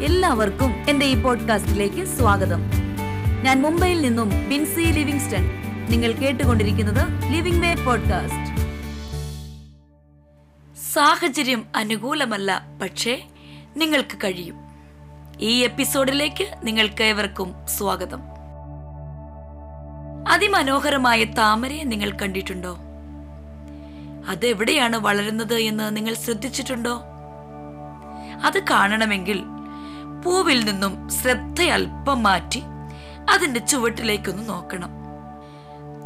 എല്ലാവർക്കും എന്റെ ഈ പോഡ്കാസ്റ്റിലേക്ക് സ്വാഗതം. ഞാൻ മുംബൈയിൽ നിന്നും ബിൻസി ലിവിങ്സ്റ്റൺ. നിങ്ങൾ കേട്ടുകൊണ്ടിരിക്കുന്നത് ലിവിംഗ് വേ പോഡ്കാസ്റ്റ്. സാഹചര്യം അനുകൂലമല്ല പക്ഷേ നിങ്ങൾക്ക് കഴിയും. ഈ എപ്പിസോഡിലേക്ക് നിങ്ങൾക്ക് ഏവർക്കും സ്വാഗതം. അതിമനോഹരമായ താമരയെ നിങ്ങൾ കണ്ടിട്ടുണ്ടോ? അതെവിടെയാണ് വളരുന്നത് എന്ന് നിങ്ങൾ ശ്രദ്ധിച്ചിട്ടുണ്ടോ? അത് കാണണമെങ്കിൽ പൂവിൽ നിന്നും ശ്രദ്ധ അല്പം മാറ്റി അതിന്റെ ചുവട്ടിലേക്കൊന്ന് നോക്കണം.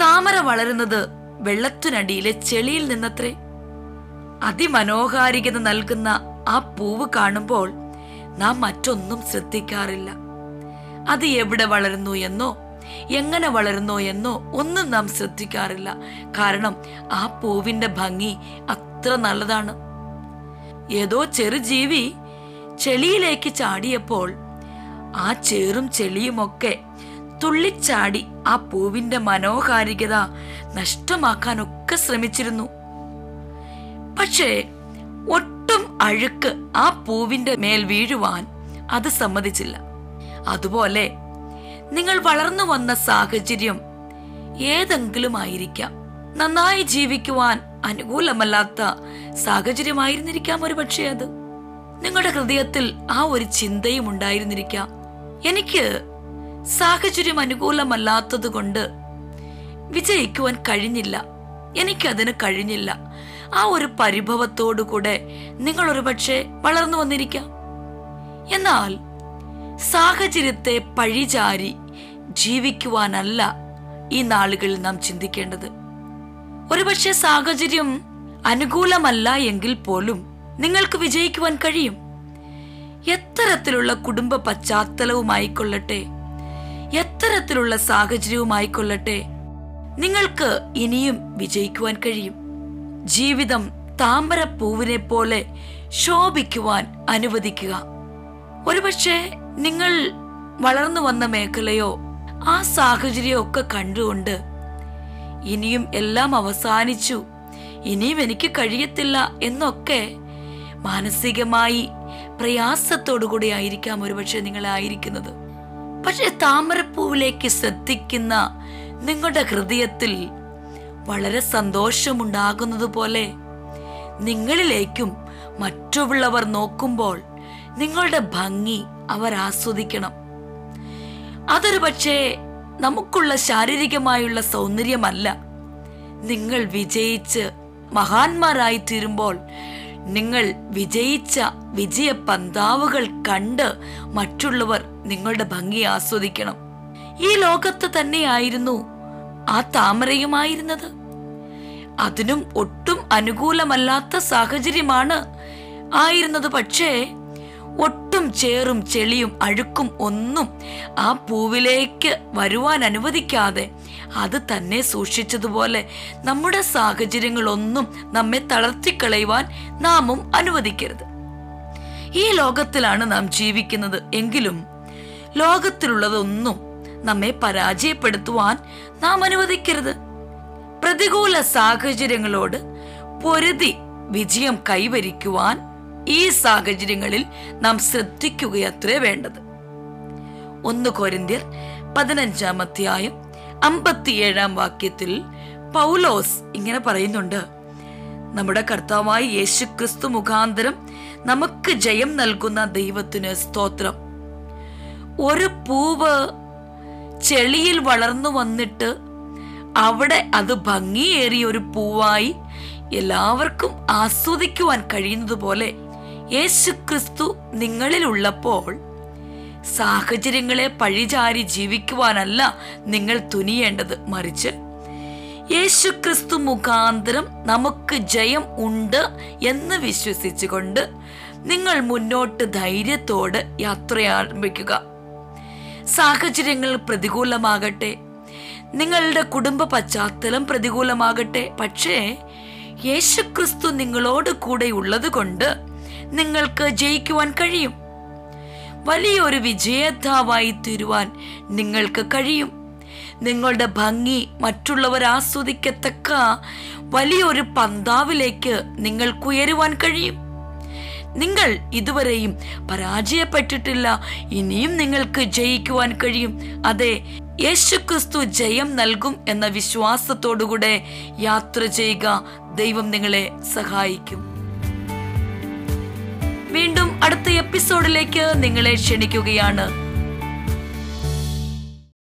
താമര വളരുന്നത് വെള്ളത്തിനടിയിലെ ചെളിയിൽ നിന്നത്രേ. അതിമനോഹാരികത നൽകുന്ന ആ പൂവ് കാണുമ്പോൾ നാം മറ്റൊന്നും ശ്രദ്ധിക്കാറില്ല. അത് എവിടെ വളരുന്നു എന്നോ എങ്ങനെ വളരുന്നു എന്നോ ഒന്നും നാം ശ്രദ്ധിക്കാറില്ല. കാരണം ആ പൂവിന്റെ ഭംഗി അത്ര നല്ലതാണ്. ഏതോ ചെറുജീവി ചെളിയിലേക്ക് ചാടിയപ്പോൾ ആ ചേറും ചെളിയുമൊക്കെ തുള്ളിച്ചാടി ആ പൂവിന്റെ മനോഹാരികത നഷ്ടമാക്കാനൊക്കെ ശ്രമിച്ചിരുന്നു. പക്ഷേ ഒട്ടും അഴുക്ക് ആ പൂവിന്റെ മേൽ വീഴുവാൻ അത് സമ്മതിച്ചില്ല. അതുപോലെ നിങ്ങൾ വളർന്നു വന്ന സാഹചര്യം ഏതെങ്കിലും ആയിരിക്കാം നന്നായി ജീവിക്കുവാൻ അനുകൂലമല്ലാത്ത സാഹചര്യമായിരുന്നിരിക്കാം ഒരു പക്ഷേ അത്. നിങ്ങളുടെ ഹൃദയത്തിൽ ആ ഒരു ചിന്തയും ഉണ്ടായിരുന്നിരിക്കാം. എനിക്ക് സാഹചര്യം അനുകൂലമല്ലാത്തത് കൊണ്ട് വിജയിക്കുവാൻ കഴിഞ്ഞില്ല. എനിക്കതിന് കഴിഞ്ഞില്ല. ആ ഒരു പരിഭവത്തോടുകൂടെ നിങ്ങൾ ഒരുപക്ഷെ വളർന്നു വന്നിരിക്കാം. എന്നാൽ സാഹചര്യത്തെ പഴിചാരി ജീവിക്കുവാനല്ല ഈ നാളുകളിൽ നാം ചിന്തിക്കേണ്ടത്. ഒരുപക്ഷെ സാഹചര്യം അനുകൂലമല്ല എങ്കിൽ പോലും നിങ്ങൾക്ക് വിജയിക്കുവാൻ കഴിയും. എത്തരത്തിലുള്ള കുടുംബ പശ്ചാത്തലവുമായിക്കൊള്ളട്ടെ. എത്തരത്തിലുള്ള സാഹചര്യവുമായിക്കൊള്ളട്ടെ. നിങ്ങൾക്ക് ഇനിയും വിജയിക്കുവാൻ കഴിയും. ജീവിതം താമര പൂവിനെ പോലെ ശോഭിക്കുവാൻ അനുവദിക്കുക. ഒരുപക്ഷെ നിങ്ങൾ വളർന്നു വന്ന മേഖലയോ ആ സാഹചര്യമോ ഒക്കെ കണ്ടുകൊണ്ട് ഇനിയും എല്ലാം അവസാനിച്ചു. ഇനിയും എനിക്ക് കഴിയത്തില്ല എന്നൊക്കെ മാനസികമായി പ്രയാസത്തോടുകൂടി ആയിരിക്കാം ഒരുപക്ഷെ നിങ്ങൾ ആയിരിക്കുന്നത്. പക്ഷെ താമരപ്പൂവിലേക്ക് ശ്രദ്ധിക്കുന്ന നിങ്ങളുടെ ഹൃദയത്തിൽ വളരെ സന്തോഷമുണ്ടാകുന്നത് പോലെ നിങ്ങളിലേക്കും മറ്റുള്ളവർ നോക്കുമ്പോൾ നിങ്ങളുടെ ഭംഗി അവർ ആസ്വദിക്കണം. അതൊരു പക്ഷേ നമുക്കുള്ള ശാരീരികമായുള്ള സൗന്ദര്യമല്ല. നിങ്ങൾ വിജയിച്ച് മഹാന്മാരായി തീരുമ്പോൾ നിങ്ങൾ വിജയിച്ച വിജയ പന്താവുകൾ കണ്ട് മറ്റുള്ളവർ നിങ്ങളുടെ ഭംഗി ആസ്വദിക്കണം. ഈ ലോകത്ത് തന്നെയായിരുന്നു ആ താമരയുമായിരുന്നത്. അതിനും ഒട്ടും അനുകൂലമല്ലാത്ത സാഹചര്യമാണ് ആയിരുന്നത്. പക്ഷേ ഒട്ടും ചേറും ചെളിയും അഴുക്കും ഒന്നും ആ പൂവിലേക്ക് വരുവാൻ അനുവദിക്കാതെ അത് തന്നെ സൂക്ഷിച്ചതുപോലെ നമ്മുടെ സാഹചര്യങ്ങളൊന്നും നമ്മെ തളർത്തിക്കളയുവാൻ നാമും അനുവദിക്കരുത്. ഈ ലോകത്തിലാണ് നാം ജീവിക്കുന്നത് എങ്കിലും ലോകത്തിലുള്ളതൊന്നും നമ്മെ പരാജയപ്പെടുത്തുവാൻ നാം അനുവദിക്കരുത്. പ്രതികൂല സാഹചര്യങ്ങളോട് പൊരുതി വിജയം കൈവരിക്കുവാൻ ഈ സാഹചര്യങ്ങളിൽ നാം ശ്രദ്ധിക്കുകയത്രേ വേണ്ടത്. ഒന്ന് കൊരിന്ത്യർ പതിനഞ്ചാം അധ്യായം അമ്പത്തിയേഴാം വാക്യത്തിൽ പൗലോസ് ഇങ്ങനെ പറയുന്നുണ്ട് നമ്മുടെ കർത്താവായ യേശുക്രിസ്തു മുഖാന്തരം നമുക്ക് ജയം നൽകുന്ന ദൈവത്തിന് സ്തോത്രം. ഒരു പൂവ് ചെളിയിൽ വളർന്നു വന്നിട്ട് അവിടെ അത് ഭംഗിയേറിയ ഒരു പൂവായി എല്ലാവർക്കും ആസ്വദിക്കുവാൻ കഴിയുന്നത് പോലെ യേശുക്രിസ്തു ക്രിസ്തു നിങ്ങളിലുള്ളപ്പോൾ സാഹചര്യങ്ങളെ പഴിചാരി ജീവിക്കുവാനല്ല നിങ്ങൾ തുനിയേണ്ടത്. മറിച്ച് യേശു ക്രിസ്തു മുഖാന്തരം നമുക്ക് ജയം ഉണ്ട് എന്ന് വിശ്വസിച്ചുകൊണ്ട് നിങ്ങൾ മുന്നോട്ട് ധൈര്യത്തോട് യാത്ര ആരംഭിക്കുക. സാഹചര്യങ്ങൾ പ്രതികൂലമാകട്ടെ നിങ്ങളുടെ കുടുംബ പശ്ചാത്തലം പ്രതികൂലമാകട്ടെ. പക്ഷേ യേശുക്രിസ്തു നിങ്ങളോട് കൂടെ ഉള്ളത് കൊണ്ട് നിങ്ങൾക്ക് ജയിക്കുവാൻ കഴിയും. വലിയൊരു വിജേതാവായി തീരുവാൻ നിങ്ങൾക്ക് കഴിയും. നിങ്ങളുടെ ഭംഗി മറ്റുള്ളവർ ആസ്വദിക്കത്തക്ക വലിയൊരു പന്താവിലേക്ക് നിങ്ങൾക്ക് ഉയരുവാൻ കഴിയും. നിങ്ങൾ ഇതുവരെയും പരാജയപ്പെട്ടിട്ടില്ല. ഇനിയും നിങ്ങൾക്ക് ജയിക്കുവാൻ കഴിയും. അതെ യേശുക്രിസ്തു ജയം നൽകും എന്ന വിശ്വാസത്തോടുകൂടെ യാത്ര ചെയ്യുക ദൈവം നിങ്ങളെ സഹായിക്കും. വീണ്ടും അടുത്ത എപ്പിസോഡിലേക്ക് നിങ്ങളെ ക്ഷണിക്കുകയാണ്